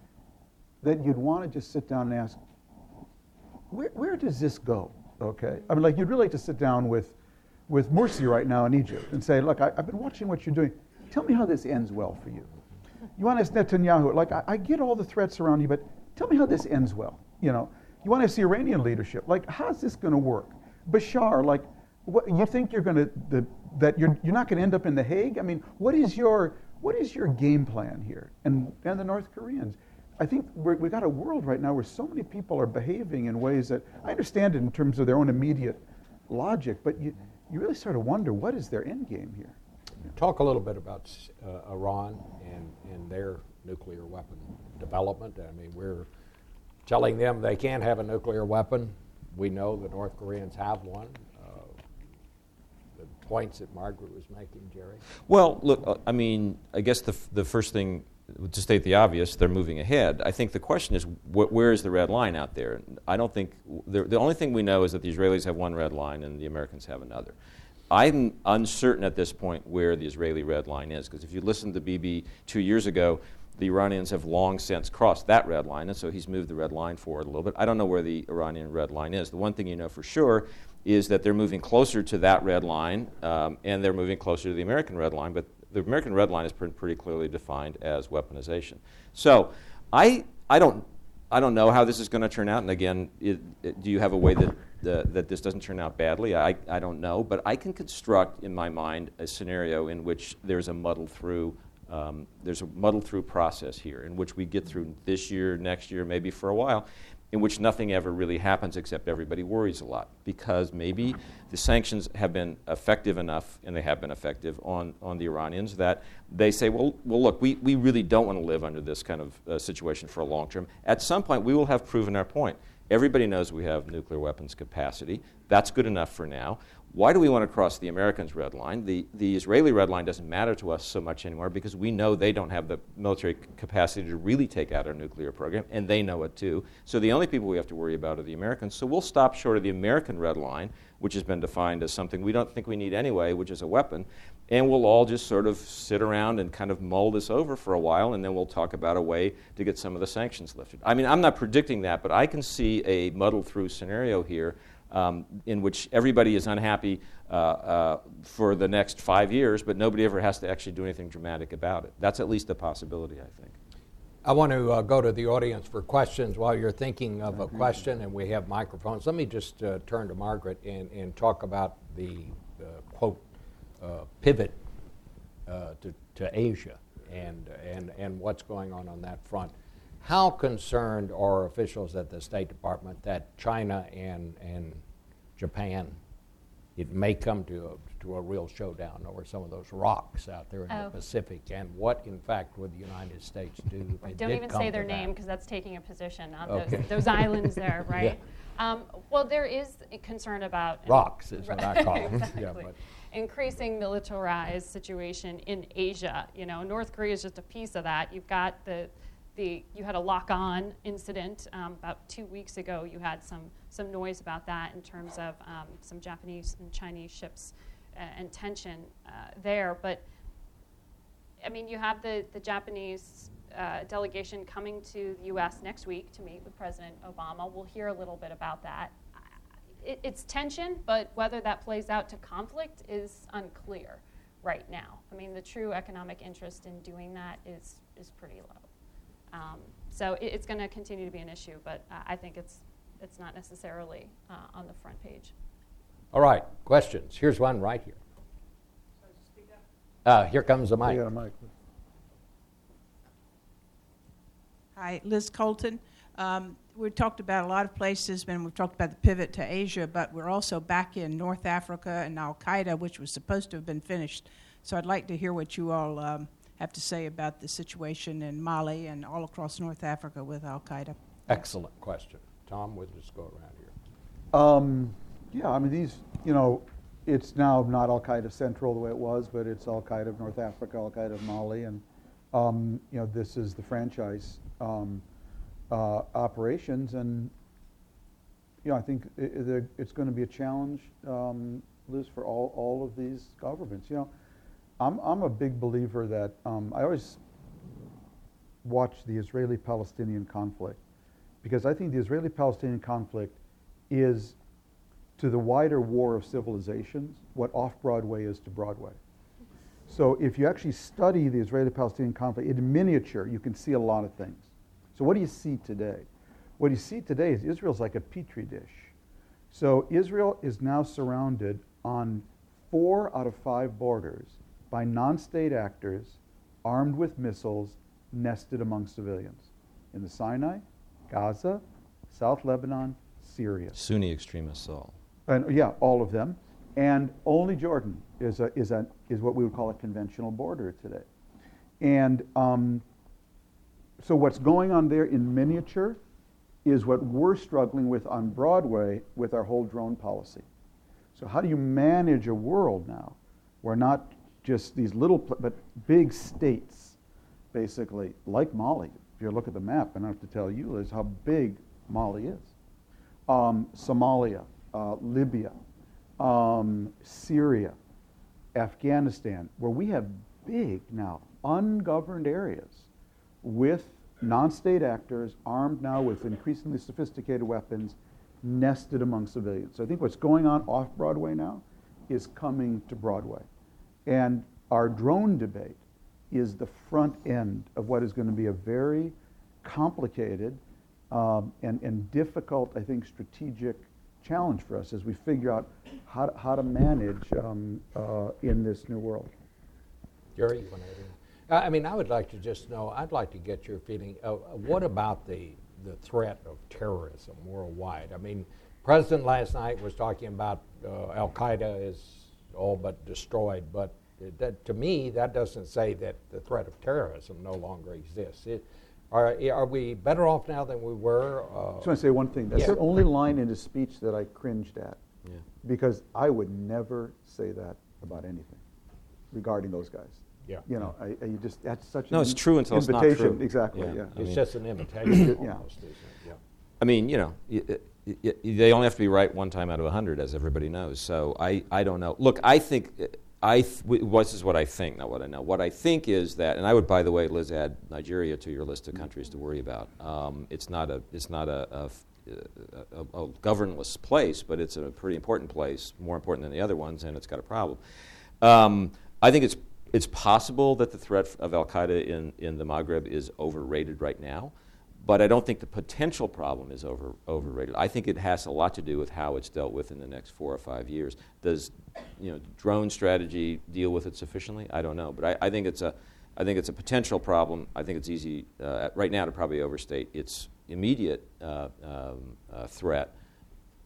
that you'd want to just sit down and ask, where, where does this go? Okay, I mean, like you'd really like to sit down with, with Morsi right now in Egypt and say, look, I, I've been watching what you're doing. Tell me how this ends well for you. You want to ask Netanyahu, like I, I get all the threats around you, but tell me how this ends well. You know, you want to see Iranian leadership, like how's this going to work? Bashar, like, what, you think you're going to that you're you're not going to end up in the Hague? I mean, what is your what is your game plan here? And and the North Koreans. I think we're, we got a world right now where so many people are behaving in ways that I understand it in terms of their own immediate logic, but you, you really sort of wonder what is their end game here.
Talk a little bit about uh, Iran and, and their nuclear weapon development. I mean, we're telling them they can't have a nuclear weapon. We know the North Koreans have one. Uh, the points that Margaret was making, Jerry.
Well, look, uh, I mean, I guess the, f- the first thing, to state the obvious, they're moving ahead. I think the question is, wh- where is the red line out there? I don't think, the, only thing we know is that the Israelis have one red line and the Americans have another. I'm uncertain at this point where the Israeli red line is, because if you listen to Bibi two years ago, the Iranians have long since crossed that red line, and so he's moved the red line forward a little bit. I don't know where the Iranian red line is. The one thing you know for sure is that they're moving closer to that red line, um, and they're moving closer to the American red line, but the American red line is pretty, clearly defined as weaponization. So I, I, don't, I don't know how this is going to turn out, and again, it, it, do you have a way that, the, that this doesn't turn out badly? I, I don't know, but I can construct in my mind a scenario in which there's a muddle through um, there's a muddled through process here in which we get through this year, next year, maybe for a while, in which nothing ever really happens except everybody worries a lot because maybe the sanctions have been effective enough, and they have been effective on, on the Iranians, that they say, well, well look, we, we really don't want to live under this kind of uh, situation for a long term. At some point, we will have proven our point. Everybody knows we have nuclear weapons capacity. That's good enough for now. Why do we want to cross the Americans' red line? The, the Israeli red line doesn't matter to us so much anymore because we know they don't have the military capacity to really take out our nuclear program, and they know it too. So the only people we have to worry about are the Americans. So we'll stop short of the American red line, which has been defined as something we don't think we need anyway, which is a weapon, and we'll all just sort of sit around and kind of mull this over for a while, and then we'll talk about a way to get some of the sanctions lifted. I mean, I'm not predicting that, but I can see a muddled through scenario here um, in which everybody is unhappy uh, uh, for the next five years, but nobody ever has to actually do anything dramatic about it. That's at least a possibility, I think.
I want to uh, go to the audience for questions while you're thinking of a question, and we have microphones. Let me just uh, turn to Margaret and, and talk about the uh, quote uh, pivot uh, to, to Asia and, and, and what's going on on that front. How concerned are officials at the State Department that China and, and Japan, it may come to a, to a real showdown over some of those rocks out there in
Oh.
the Pacific? And what, in fact, would the United States do if
Don't even say their name because that's taking a position on
Okay.
those, those islands there, right? Um, well, there is a concern about
Rocks is what I call them. Yeah,
exactly.
but-
Increasing militarized situation in Asia. You know, North Korea is just a piece of that. You've got the the you had a lock-on incident um, about two weeks ago. You had some some noise about that in terms of um, some Japanese and Chinese ships uh, and tension uh, there, but. I mean, you have the, the Japanese uh, delegation coming to the U.S. next week to meet with President Obama. We'll hear a little bit about that. It, it's tension, but whether that plays out to conflict is unclear right now. I mean, the true economic interest in doing that is, is pretty low. Um, so it, it's going to continue to be an issue, but uh, I think it's, it's not necessarily uh, on the front page.
All right, questions. Here's one right here. Uh, here comes the mic.
got a mic.
Hi, Liz Colton. Um, we've talked about a lot of places, and we've talked about the pivot to Asia, but we're also back in North Africa and Al Qaeda, which was supposed to have been finished. So I'd like to hear what you all um, have to say about the situation in Mali and all across North Africa with Al Qaeda.
Excellent question. Tom, we'll just go around here.
Um, yeah, I mean, these, you know, it's now not Al Qaeda Central the way it was, but it's Al Qaeda of North Africa, Al Qaeda of Mali, and, um, you know, this is the franchise um, uh, operations. And, you know, I think i- i- it's going to be a challenge, um, Liz, for all, all of these governments. You know, I'm, I'm a big believer that um, I always watch the Israeli Palestinian conflict because I think the Israeli Palestinian conflict is to the wider war of civilizations what off Broadway is to Broadway. So if you actually study the Israeli Palestinian conflict in miniature, you can see a lot of things. So what do you see today? What you see today is Israel's like a petri dish. So Israel is now surrounded on four out of five borders by non-state actors armed with missiles nested among civilians in the Sinai, Gaza, South Lebanon, Syria.
Sunni extremists all.
And yeah, all of them. And only Jordan is, a, is, a, is what we would call a conventional border today. And um, so what's going on there in miniature is what we're struggling with on Broadway with our whole drone policy. So how do you manage a world now where not just these little, but big states, basically, like Mali. If you look at the map, I don't have to tell you, is how big Mali is um, Somalia, uh, Libya, um, Syria, Afghanistan, where we have big now ungoverned areas with non-state actors armed now with increasingly sophisticated weapons nested among civilians. So I think what's going on off Broadway now is coming to Broadway. And our drone debate is the front end of what is going to be a very complicated um, and, and difficult, I think, strategic challenge for us as we figure out how to, how to manage um, uh, in this new world.
Jerry, you want to add anything? I I mean, I would like to just know, I'd like to get your feeling, uh, what about the, the threat of terrorism worldwide? I mean, President last night was talking about uh, Al Qaeda is all but destroyed, but it- that, to me, that doesn't say that the threat of terrorism no longer exists. It, are, are we better off now than we were? Uh,
I just want to say one thing. That's
Yeah.
the only line in his speech that I cringed at.
Yeah.
Because I would never say that about anything regarding those guys.
Yeah.
You know, I, I you just, that's such
No,
an
it's true until it's not
invitation.
true.
Exactly,
Yeah.
yeah.
I
it's
mean-
just an invitation
Yeah.
almost, isn't it? Yeah.
I mean, you know, y- they only have to be right one time out of a hundred, as everybody knows. So I, I don't know. Look, I think I th- this is what I think, not what I know. What I think is that, and I would, by the way, Liz, add Nigeria to your list of countries to worry about. Um, it's not a, it's not a, a, a, a governless place, but it's a pretty important place, more important than the other ones, and it's got a problem. Um, I think it's it's possible that the threat of Al Qaeda in, in the Maghreb is overrated right now, but I don't think the potential problem is over, overrated. I think it has a lot to do with how it's dealt with in the next four or five years. Does you know drone strategy deal with it sufficiently? I don't know, but I, I think it's a I think it's a potential problem. I think it's easy uh, right now to probably overstate its immediate uh, um, uh, threat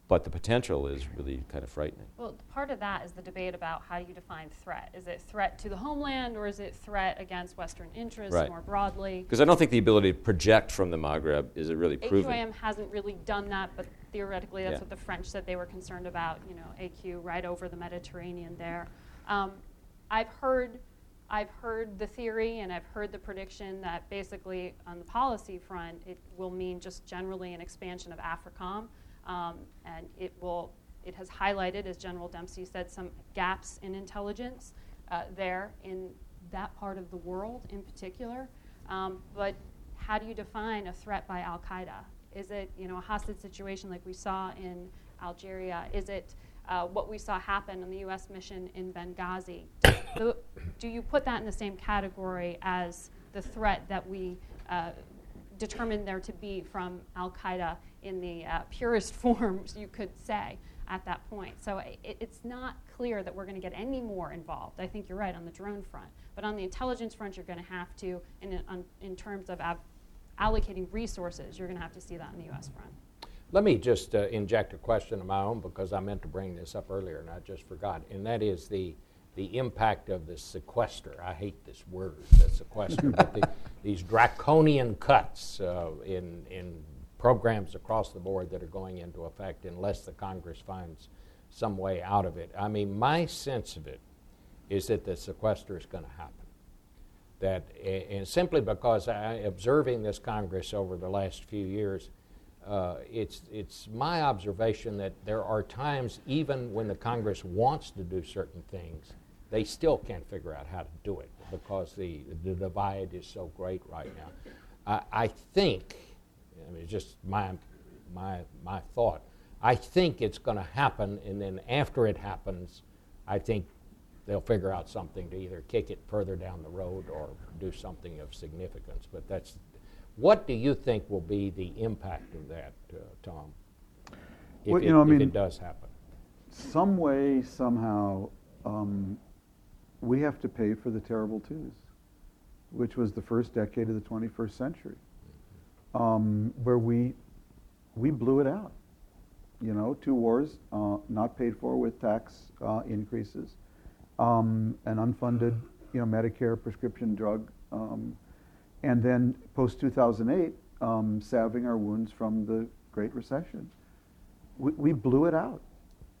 but the potential is really kind of frightening.
Well, part of that is the debate about how you define threat. Is it threat to the homeland or is it threat against Western interests
Right.
more broadly?
Because I don't think the ability to project from the Maghreb is really proven.
AQIM hasn't really done that, but theoretically, that's
Yeah.
what the French said they were concerned about. You know, AQ right over the Mediterranean there. Um, I've heard, I've heard the theory and I've heard the prediction that basically on the policy front, it will mean just generally an expansion of AFRICOM, um, and it will. It has highlighted, as General Dempsey said, some gaps in intelligence uh, there in that part of the world in particular. Um, but how do you define a threat by Al Qaeda? Is it you know a hostage situation like we saw in Algeria? Is it uh, what we saw happen on the U.S. mission in Benghazi? Do, do you put that in the same category as the threat that we uh, determined there to be from Al Qaeda in the uh, purest forms, you could say, at that point? So it, it's not clear that we're going to get any more involved. I think you're right on the drone front, but on the intelligence front, you're going to have to, in, on, in terms of ab- allocating resources, you're going to have to see that on the U.S. front.
Let me just uh, inject a question of my own because I meant to bring this up earlier and I just forgot, and that is the the impact of the sequester. I hate this word, the sequester, but the, these draconian cuts uh, in in programs across the board that are going into effect unless the Congress finds some way out of it. I mean, my sense of it is that the sequester is going to happen that and simply because I observing this Congress over the last few years, uh, it's it's my observation that there are times even when the Congress wants to do certain things, they still can't figure out how to do it because the the divide is so great right now. I, I think, I mean, it's just my my my thought. I think it's going to happen, and then after it happens, I think they'll figure out something to either kick it further down the road or do something of significance. But that's what do you think will be the impact of that, uh, Tom? If,
Well,
it,
you know, I mean-
it does happen.
some way, somehow, um, we have to pay for the terrible twos, which was the first decade of the 21st century, um, where we we blew it out. You know, two wars uh, not paid for with tax uh, increases, um, an unfunded, you know, Medicare prescription drug, um, and then post 2008, um, salving our wounds from the Great Recession. We, we blew it out.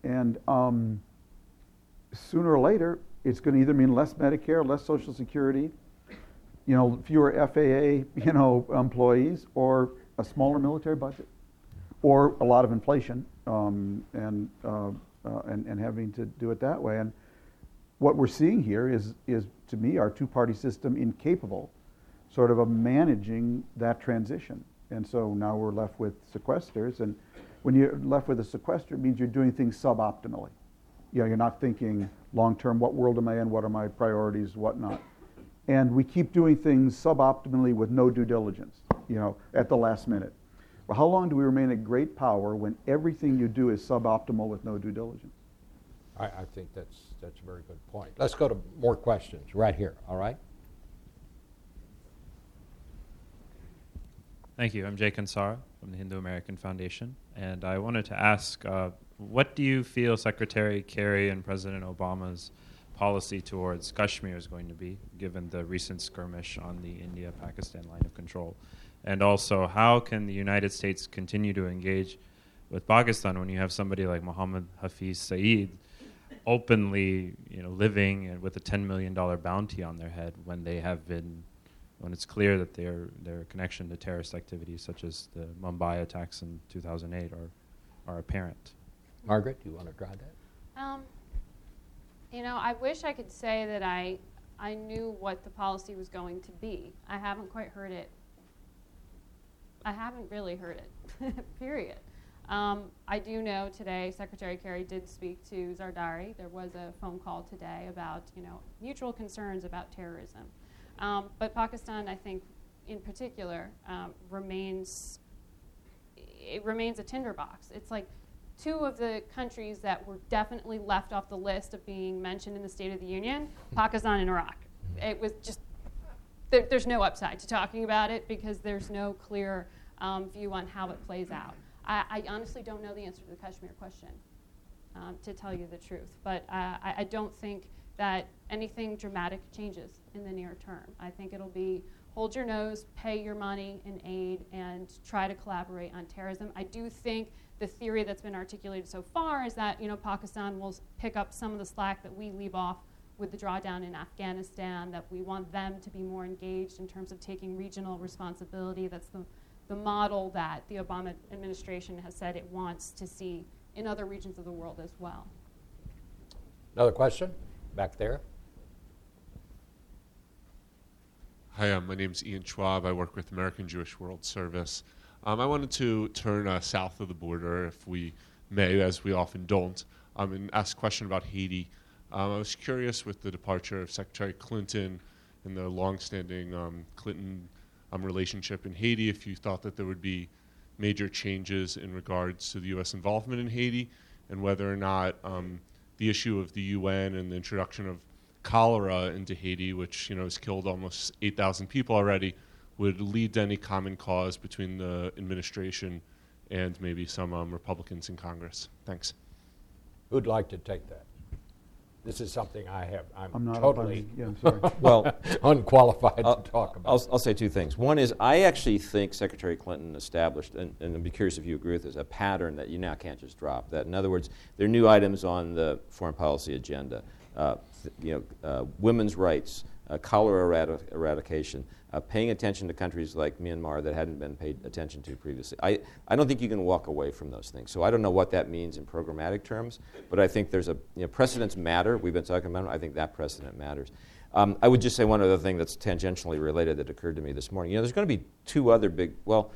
And um, sooner or later, it's going to either mean less Medicare, less Social Security, you know, fewer FAA, you know, employees, or a smaller military budget, or a lot of inflation, um, and, uh, uh, and and having to do it that way. And what we're seeing here is is to me our two-party system incapable, sort of, of managing that transition. And so now we're left with sequesters, and when you're left with a sequester, it means you're doing things suboptimally. You know, you're not thinking long term. What world am I in? What are my priorities? What not? And we keep doing things suboptimally with no due diligence. You know, at the last minute. Well, how long do we remain a great power when everything you do is suboptimal with no due diligence?
I, I think that's that's a very good point. Let's go to more questions right here. All right.
Thank you. I'm Jay Kansara from the Hindu American Foundation, and I wanted to ask, uh, what do you feel Secretary Kerry and President Obama's policy towards Kashmir is going to be, given the recent skirmish on the India-Pakistan line of control? And also, how can the United States continue to engage with Pakistan when you have somebody like Mohammed Hafiz Saeed openly, you know, living and with a $10 million bounty on their head when they have been when it's clear that their their connection to terrorist activities such as the Mumbai attacks in 2008 are are apparent.
Margaret, do you want to try that?
Um, you know, I wish I could say that I I knew what the policy was going to be. I haven't quite heard it. I haven't really heard it. Period. Um, I do know today Secretary Kerry did speak to Zardari. There was a phone call today about you know mutual concerns about terrorism. Um, but Pakistan, I think, in particular, um, remains it remains a tinderbox. It's like two of the countries that were definitely left off the list of being mentioned in the State of the Union: Pakistan and Iraq. It was just there, there's no upside to talking about it because there's no clear um, view on how it plays out. I, I, honestly don't know the answer to the Kashmir question, um, to tell you the truth. But uh, I, I, don't think that anything dramatic changes in the near term. I think it'll be hold your nose, pay your money in aid, and try to collaborate on terrorism. I do think the theory that's been articulated so far is that you know Pakistan will pick up some of the slack that we leave off with the drawdown in Afghanistan, that we want them to be more engaged in terms of taking regional responsibility. That's the, the model that the Obama administration has said it wants to see in other regions of the world as well.
Another question? Back there.
Hi, um, my name is Ian Schwab. I work with American Jewish World Service. Um, I wanted to turn uh, south of the border, if we may, as we often don't, um, and ask a question about Haiti. Um, I was curious with the departure of Secretary Clinton and the longstanding um, Clinton um, relationship in Haiti, if you thought that there would be major changes in regards to the U.S. involvement in Haiti, and whether or not um, the issue of the UN and the introduction of cholera into Haiti, which you know has killed almost 8,000 people already, would lead to any common cause between the administration and maybe some um, Republicans in Congress. Thanks.
Who'd like to take that? This is something I have, I'm,
I'm not
totally
yeah, I'm sorry.
Well,
unqualified
I'll,
to talk about.
I'll, I'll say two things. One is I actually think Secretary Clinton established, and, and I'd be curious if you agree with this, a pattern that you now can't just drop. That, in other words, there are new items on the foreign policy agenda. Uh, th- you know, uh, women's rights, cholera eradi- eradication, uh, paying attention to countries like Myanmar that hadn't been paid attention to previously. I, I don't think you can walk away from those things. So I don't know what that means in programmatic terms, but I think there's a you know, precedents matter. We've been talking about it. I think that precedent matters. Um, I would just say one other thing that's tangentially related that occurred to me this morning. You know, there's going to be two other big, well,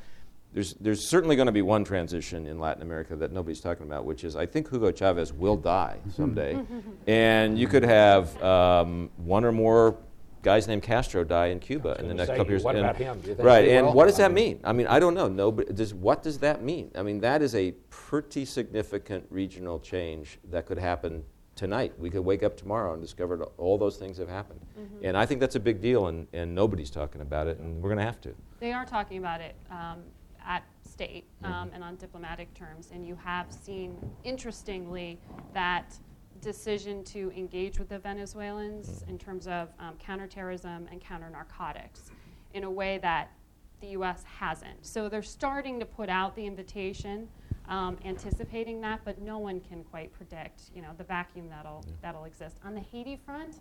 there's, there's certainly going to be one transition in Latin America that nobody's talking about, which is I think Hugo Chavez will die someday. and you could have um, one or more guys named Castro die in Cuba in the next
say,
couple years.
what
And-
about him? Do you
right, and
will?
what does
I
that
mean-
mean? I mean, I don't know. Nobody, does, what does that mean? I mean, that is a pretty significant regional change that could happen tonight. We could wake up tomorrow and discover that all those things have happened. And I think that's a big deal, and, and nobody's talking about it, and we're going to have to.
They are talking about it um, at state um, and on diplomatic terms, and you have seen, interestingly, that decision to engage with the Venezuelans in terms of um, counterterrorism and counter narcotics in a way that the U.S. hasn't. So they're starting to put out the invitation, um, anticipating that, but no one can quite predict, you know, the vacuum that'll that'll exist on the Haiti front.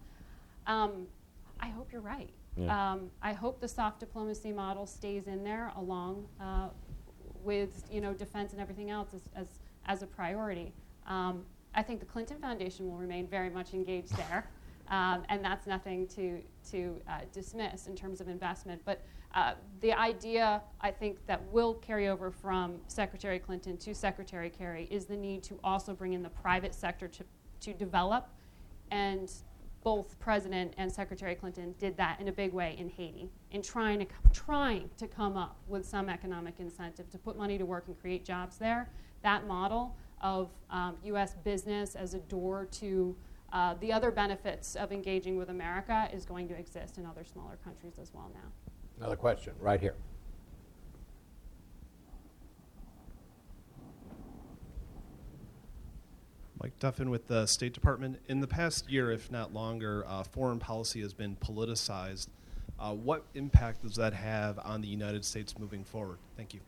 Um, I hope you're right.
Yeah.
Um, I hope the soft diplomacy model stays in there along uh, with you know defense and everything else as, as, as a priority. I think the Clinton Foundation will remain very much engaged there, um, and that's nothing to to uh, dismiss in terms of investment. But uh, the idea I think that will carry over from Secretary Clinton to Secretary Kerry is the need to also bring in the private sector to to develop and both President and Secretary Clinton did that in a big way in Haiti, in trying to trying to come up with some economic incentive to put money to work and create jobs there. That model of um, U.S. business as a door to uh, the other benefits of engaging with America is going to exist in other smaller countries as well now.
Another question, right here.
Mike Duffin with the State Department. In the past year, if not longer, uh, foreign policy has been politicized. Uh, what impact does that have on the United States moving forward? Thank you.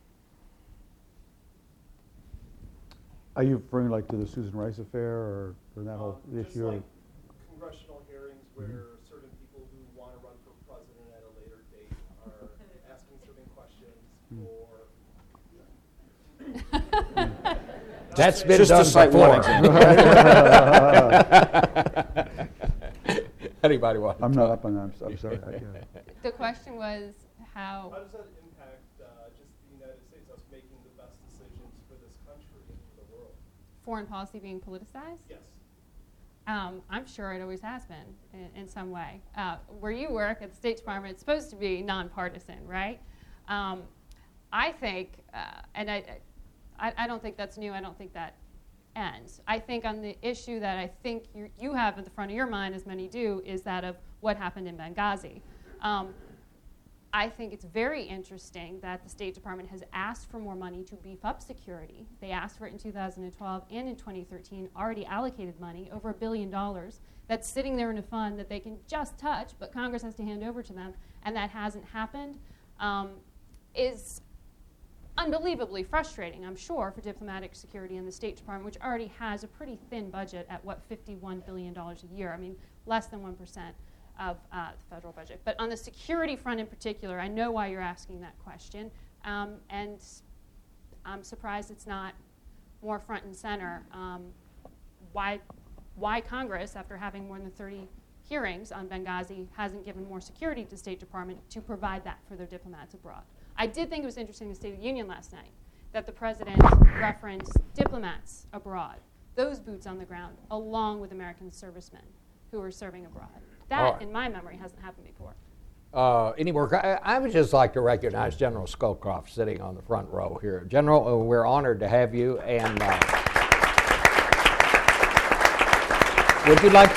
Are you referring like to the Susan Rice affair or, or that whole
Um, Just
issue?
like congressional hearings where certain people who want to run for president at a later date are asking certain questions or
That's been
Just to
done
cite one
before. Anybody want? to
I'm not
talk?
up on that, I'm so- I'm sorry. I can't.
The question was how.
how does that impact uh, just the United States, us making the best decisions for this country in the world?
Foreign policy being politicized?
Yes.
Um, I'm sure it always has been in, in some way. Uh, where you work at the State Department, it's supposed to be nonpartisan, right? Um, I think, uh, and I, I, I don't think that's new. I don't think that ends. I think on the issue that I think you, you have at the front of your mind, as many do, is that of what happened in Benghazi. Um, I think it's very interesting that the State Department has asked for more money to beef up security. They asked for it in 2012 and in 2013, already allocated money, over a billion dollars, that's sitting there in a fund that they can just touch, but Congress has to hand over to them, and that hasn't happened, um, is unbelievably frustrating, I'm sure, for diplomatic security in the State Department, which already has a pretty thin budget at what, $51 billion a year. I mean, less than 1% of uh, the federal budget. But on the security front in particular, I know why you're asking that question, um, and I'm surprised it's not more front and center. Um, why, why Congress, after having more than 30 hearings on Benghazi, hasn't given more security to the State Department to provide that for their diplomats abroad. I did think it was interesting in the State of the Union last night that the president referenced diplomats abroad, those boots on the ground, along with American servicemen who are serving abroad. That,
right.
in my memory, hasn't happened before.
Uh, any more? I, I would just like to recognize General Scowcroft sitting on the front row here. General, uh, we're honored to have you. And uh, would you like to